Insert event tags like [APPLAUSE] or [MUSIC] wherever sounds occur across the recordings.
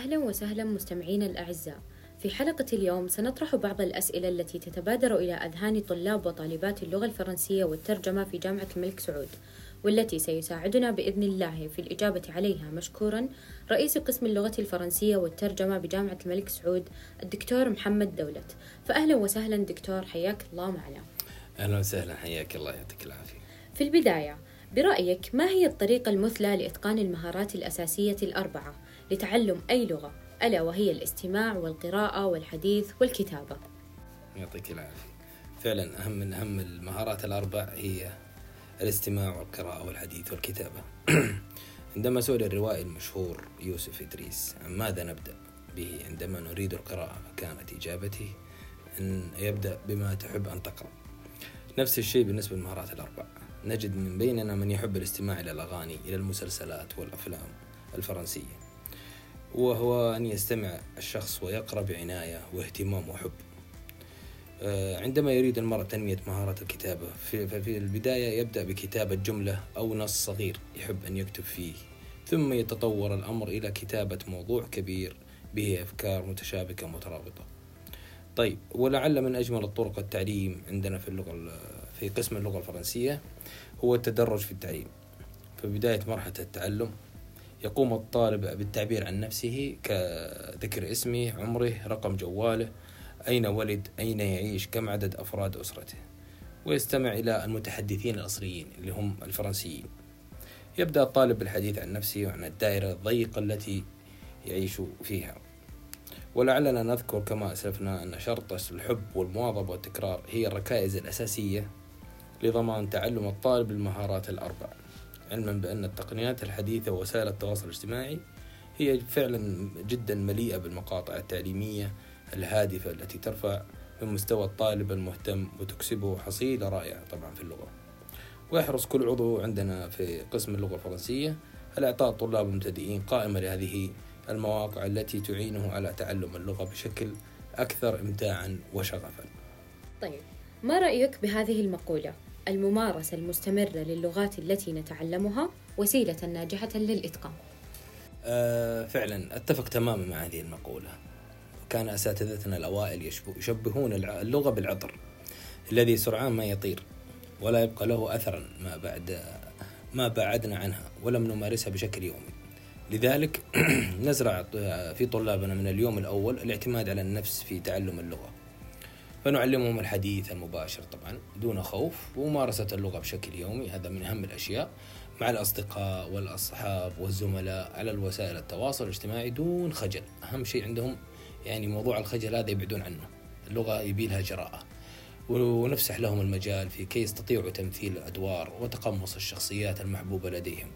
أهلا وسهلا مستمعينا الأعزاء. في حلقة اليوم سنطرح بعض الأسئلة التي تتبادر إلى أذهان طلاب وطالبات اللغة الفرنسية والترجمة في جامعة الملك سعود والتي سيساعدنا بإذن الله. في الإجابة عليها مشكورا رئيس قسم اللغة الفرنسية والترجمة بجامعة الملك سعود الدكتور محمد دولت. فأهلا وسهلا دكتور حياك الله معنا. أهلا وسهلا حياك الله يعطيك العافية. في البداية برأيك ما هي الطريقة المثلى لإتقان المهارات الأساسية الأربعة؟ لتعلم أي لغة ألا وهي الاستماع والقراءة والحديث والكتابة. يعطيك العافية. فعلا أهم من أهم المهارات الأربع هي الاستماع والقراءة والحديث والكتابة. [CLEARS THROAT] عندما سئل الروائي المشهور يوسف إدريس عن ماذا نبدأ به عندما نريد القراءة فكانت إجابته إن يبدأ بما تحب أن تقرأ. نفس الشيء بالنسبة للمهارات الأربع. نجد من بيننا من يحب الاستماع إلى الأغاني إلى المسلسلات والأفلام الفرنسية. وهو أن يستمع الشخص ويقرأ بعناية واهتمام وحب. آه، عندما يريد المرء تنمية مهارة الكتابة في ففي البداية يبدأ بكتابة جملة أو نص صغير يحب أن يكتب فيه ثم يتطور الأمر إلى كتابة موضوع كبير به أفكار متشابكة مترابطة. طيب ولعل من أجمل الطرق التعليم عندنا في اللغة ال- في قسم اللغة الفرنسية هو التدرج في التعليم. في بداية مرحلة التعلم يقوم الطالب بالتعبير عن نفسه كذكر اسمه عمره رقم جواله أين ولد أين يعيش كم عدد أفراد أسرته. ويستمع إلى المتحدثين الأصليين اللي هم الفرنسيين. يبدأ الطالب بالحديث عن نفسه وعن الدائرة الضيقة التي يعيش فيها. ولعلنا نذكر كما أسلفنا أن شرط الحب والمواظبة والتكرار هي الركائز الأساسية لضمان تعلم الطالب المهارات الأربع. علما بأن التقنيات الحديثة ووسائل التواصل الاجتماعي هي فعلا جدا مليئة بالمقاطع التعليمية الهادفة التي ترفع من مستوى الطالب المهتم وتكسبه حصيلة رائعة طبعا في اللغة. ويحرص كل عضو عندنا في قسم اللغة الفرنسية على إعطاء الطلاب المبتدئين قائمة لهذه المواقع التي تعينه على تعلم اللغة بشكل أكثر إمتاعا وشغفا. طيب ما رأيك بهذه المقولة؟ الممارسة المستمرة للغات التي نتعلمها وسيلة ناجحة للإتقان. آه، فعلا أتفق تماما مع هذه المقولة. كان أساتذتنا الأوائل يشبه- يشبهون اللغة بالعطر الذي سرعان ما يطير ولا يبقى له اثرا ما بعد ما بعدنا عنها ولم نمارسها بشكل يومي. لذلك [CLEARS THROAT] نزرع في طلابنا من اليوم الأول الاعتماد على النفس في تعلم اللغة. فنعلمهم الحديث المباشر طبعا دون خوف وممارسة اللغة بشكل يومي. هذا من أهم الأشياء مع الأصدقاء والأصحاب والزملاء على الوسائل التواصل الاجتماعي دون خجل. أهم شيء عندهم يعني موضوع الخجل هذا يبعدون عنه. اللغة يبي لها جراءة. ونفسح لهم المجال في كي يستطيعوا تمثيل الأدوار وتقمص الشخصيات المحبوبة لديهم.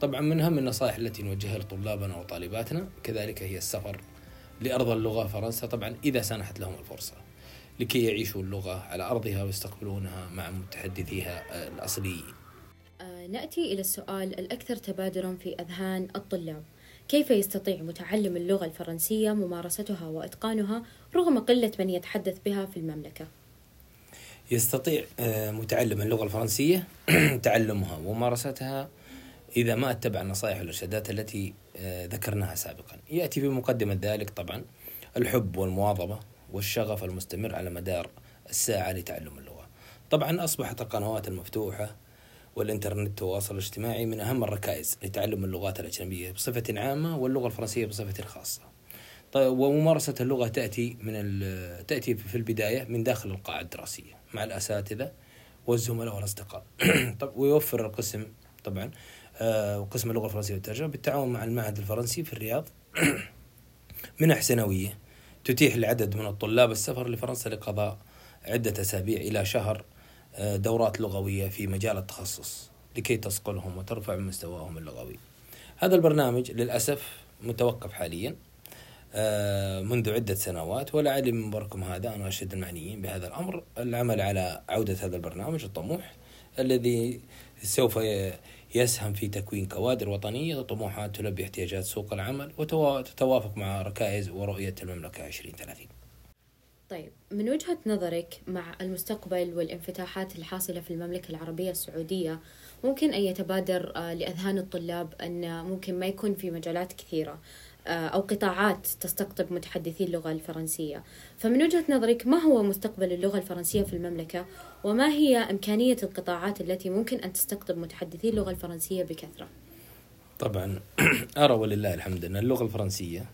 طبعا من أهم النصائح التي نوجهها لطلابنا وطالباتنا كذلك هي السفر لأرض اللغة فرنسا. طبعا إذا سنحت لهم الفرصة. لكي يعيشوا اللغة على أرضها ويستقبلونها مع متحدثيها الأصليين. آه، نأتي إلى السؤال الأكثر تبادرا في أذهان الطلاب. كيف يستطيع متعلم اللغة الفرنسية ممارستها وإتقانها رغم قلة من يتحدث بها في المملكة؟ يستطيع آه، متعلم اللغة الفرنسية [CLEARS THROAT] تعلمها وممارستها إذا ما اتبع النصائح والإرشادات التي آه، ذكرناها سابقا. يأتي في مقدمة ذلك طبعا الحب والمواظبة. والشغف المستمر على مدار الساعة لتعلم اللغة. طبعا أصبحت القنوات المفتوحة والإنترنت والتواصل الاجتماعي من أهم الركائز لتعلم اللغات الأجنبية بصفة عامة واللغة الفرنسية بصفة خاصة. طيب وممارسة اللغة تأتي من تأتي في البداية من داخل القاعة الدراسية مع الأساتذة والزملاء والأصدقاء. [CLEARS THROAT] طب ويوفر القسم طبعا آه، وقسم اللغة الفرنسية والترجمة بالتعاون مع المعهد الفرنسي في الرياض [CLEARS THROAT] منح سنوية. تتيح لعدد من الطلاب السفر لفرنسا لقضاء عدة أسابيع إلى شهر آه، دورات لغوية في مجال التخصص لكي تصقلهم وترفع من مستواهم اللغوي. هذا البرنامج للأسف متوقف حاليا آه، منذ عدة سنوات ولعلي من منبركم هذا أنا أرشد المعنيين بهذا الأمر. العمل على عودة هذا البرنامج الطموح الذي سوف يسهم في تكوين كوادر وطنية طموحات تلبي احتياجات سوق العمل وتتوافق مع ركائز ورؤية المملكة 2030 طيب من وجهة نظرك مع المستقبل والانفتاحات الحاصلة في المملكة العربية السعودية ممكن أن يتبادر آه، لأذهان الطلاب أن ممكن ما يكون في مجالات كثيرة. أو قطاعات تستقطب متحدثي اللغة الفرنسية. فمن وجهة نظرك ما هو مستقبل اللغة الفرنسية في المملكة؟ وما هي إمكانية القطاعات التي ممكن أن تستقطب متحدثي اللغة الفرنسية بكثرة؟ طبعا [CLEARS THROAT] أرى ولله الحمد أن اللغة الفرنسية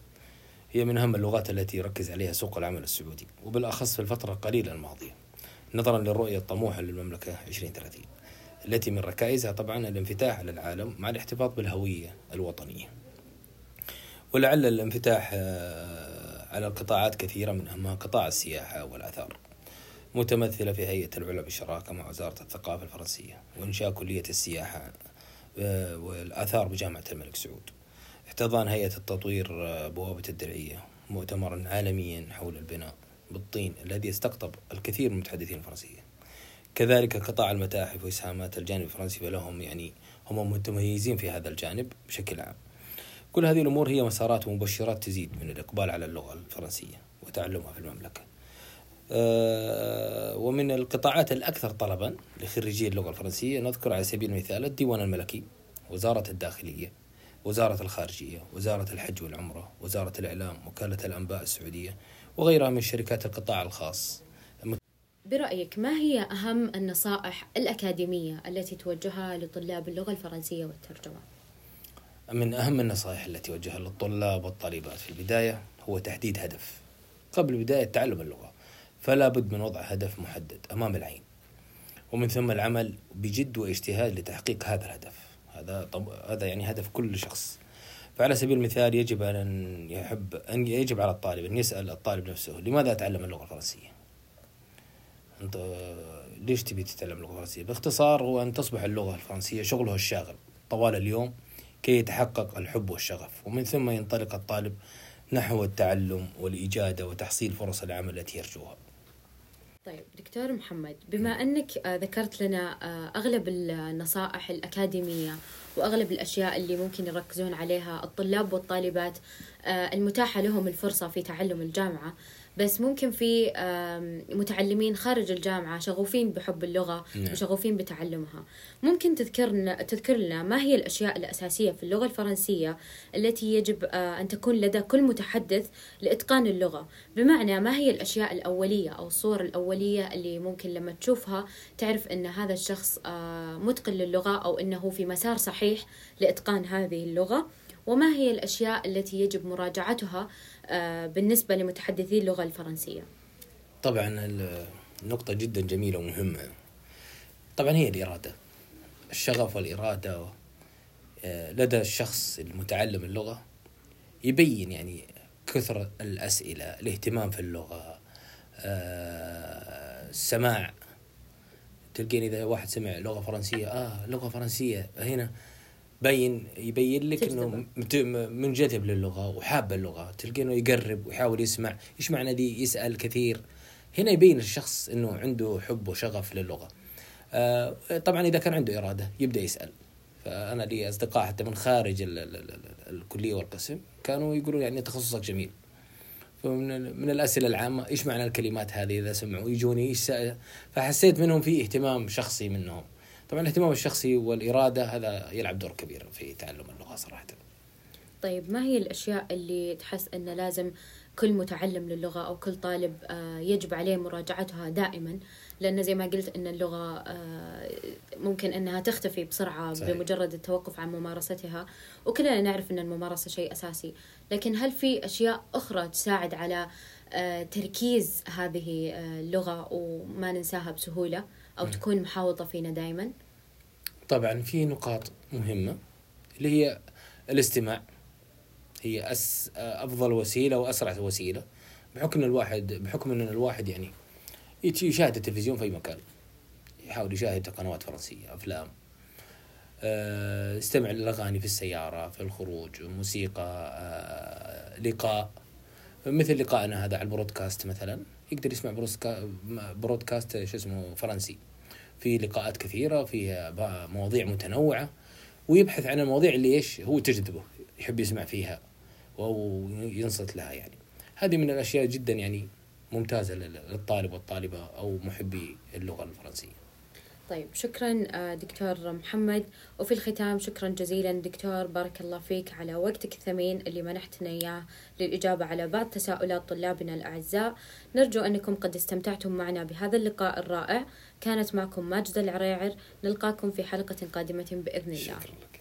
هي من أهم اللغات التي يركز عليها سوق العمل السعودي وبالأخص في الفترة القليلة الماضية نظرا للرؤية الطموحة للمملكة 2030 التي من ركائزها طبعا الانفتاح على العالم مع الاحتفاظ بالهوية الوطنية. ولعل الانفتاح آه، على القطاعات كثيرة من أهمها قطاع السياحة والآثار. متمثلة في هيئة العلا بالشراكة مع وزارة الثقافة الفرنسية وإنشاء كلية السياحة آه، والآثار بجامعة الملك سعود. احتضان هيئة التطوير آه، بوابة الدرعية مؤتمرا عالميا حول البناء بالطين الذي يستقطب الكثير من المتحدثين الفرنسية كذلك قطاع المتاحف وإسهامات الجانب الفرنسي فلهم يعني هم متميزين في هذا الجانب بشكل عام. كل هذه الأمور هي مسارات ومبشرات تزيد من الإقبال على اللغة الفرنسية وتعلمها في المملكة آه، ومن القطاعات الأكثر طلبا لخريجي اللغة الفرنسية نذكر على سبيل المثال الديوان الملكي وزارة الداخلية وزارة الخارجية وزارة الحج والعمرة وزارة الإعلام وكالة الأنباء السعودية وغيرها من شركات القطاع الخاص برأيك ما هي أهم النصائح الأكاديمية التي توجهها لطلاب اللغة الفرنسية والترجمة؟ من أهم النصائح التي وجهها للطلاب والطالبات في البداية هو تحديد هدف. قبل بداية تعلم اللغة. فلا بد من وضع هدف محدد أمام العين. ومن ثم العمل بجد واجتهاد لتحقيق هذا الهدف. هذا طب هذا يعني هدف كل شخص. فعلى سبيل المثال يجب أن يحب أن يجب على الطالب أن يسأل الطالب نفسه لماذا أتعلم اللغة الفرنسية؟ أنت ليش تبي تتعلم اللغة الفرنسية؟ باختصار هو أن تصبح اللغة الفرنسية شغله الشاغل. طوال اليوم كي يتحقق الحب والشغف. ومن ثم ينطلق الطالب نحو التعلم والإجادة وتحصيل فرص العمل التي يرجوها. طيب دكتور محمد بما أنك آه، ذكرت لنا آه، أغلب النصائح الأكاديمية وأغلب الأشياء اللي ممكن يركزون عليها الطلاب والطالبات آه، المتاحة لهم الفرصة في تعلم الجامعة بس ممكن في متعلمين خارج الجامعة شغوفين بحب اللغة نعم. وشغوفين بتعلمها. ممكن تذكرنا تذكر لنا ما هي الأشياء الأساسية في اللغة الفرنسية التي يجب آه، أن تكون لدى كل متحدث لإتقان اللغة. بمعنى ما هي الأشياء الأولية أو الصور الأولية اللي ممكن لما تشوفها تعرف أن هذا الشخص آه، متقن للغة أو أنه في مسار صحيح لإتقان هذه اللغة. وما هي الأشياء التي يجب مراجعتها آه، بالنسبة لمتحدثي اللغة الفرنسية؟ طبعا النقطة جدا جميلة ومهمة. طبعا هي الإرادة. الشغف والإرادة آه، لدى الشخص المتعلم اللغة يبين يعني كثرة الأسئلة الاهتمام في اللغة آه، السماع تلقين إذا واحد سمع لغة فرنسية آه لغة فرنسية هنا بين يبين لك إنه منجذب للغة وحاب اللغة تلقى إنه يقرب ويحاول يسمع. إيش معنى دي يسأل كثير. هنا يبين الشخص إنه عنده حب وشغف للغة. آه طبعا إذا كان عنده إرادة يبدأ يسأل. فأنا لي أصدقاء حتى من خارج ال ال ال الكلية والقسم كانوا يقولوا يعني تخصصك جميل. فمن من الأسئلة العامة إيش معنى الكلمات هذه إذا سمعوا؟ يجوني إيش فحسيت منهم في اهتمام شخصي منهم. طبعا الاهتمام الشخصي والإرادة هذا يلعب دور كبير في تعلم اللغة صراحة. طيب ما هي الأشياء اللي تحس أن لازم كل متعلم للغة أو كل طالب آه، يجب عليه مراجعتها دائما؟ لأن زي ما قلت أن اللغة آه، ممكن أنها تختفي بسرعة صحيح. بمجرد التوقف عن ممارستها وكلنا نعرف أن الممارسة شيء أساسي. لكن هل في أشياء أخرى تساعد على تركيز هذه اللغة وما ننساها بسهولة؟ أو م. تكون محاوطة فينا دائما طبعا في نقاط مهمة اللي هي الاستماع هي أس أفضل وسيلة وأسرع وسيلة بحكم الواحد بحكم أن الواحد يعني يشاهد التلفزيون في أي مكان يحاول يشاهد قنوات فرنسية أفلام آه، استمع للأغاني في السيارة في الخروج موسيقى آه، لقاء مثل لقائنا هذا على البرودكاست مثلا. يقدر يسمع برودكاست شو اسمه فرنسي. في لقاءات كثيرة فيها مواضيع متنوعة. ويبحث عن المواضيع اللي إيش هو تجذبه يحب يسمع فيها أو ينصت لها يعني. هذه من الأشياء جدا يعني ممتازة للطالب والطالبة أو محبي اللغة الفرنسية. طيب شكرا آه، دكتور محمد. وفي الختام شكرا جزيلا دكتور بارك الله فيك على وقتك الثمين اللي منحتنا إياه للإجابة على بعض تساؤلات طلابنا الأعزاء. نرجو أنكم قد استمتعتم معنا بهذا اللقاء الرائع. كانت معكم ماجدة العريعر. نلقاكم في حلقة قادمة بإذن الله. شكرا لك.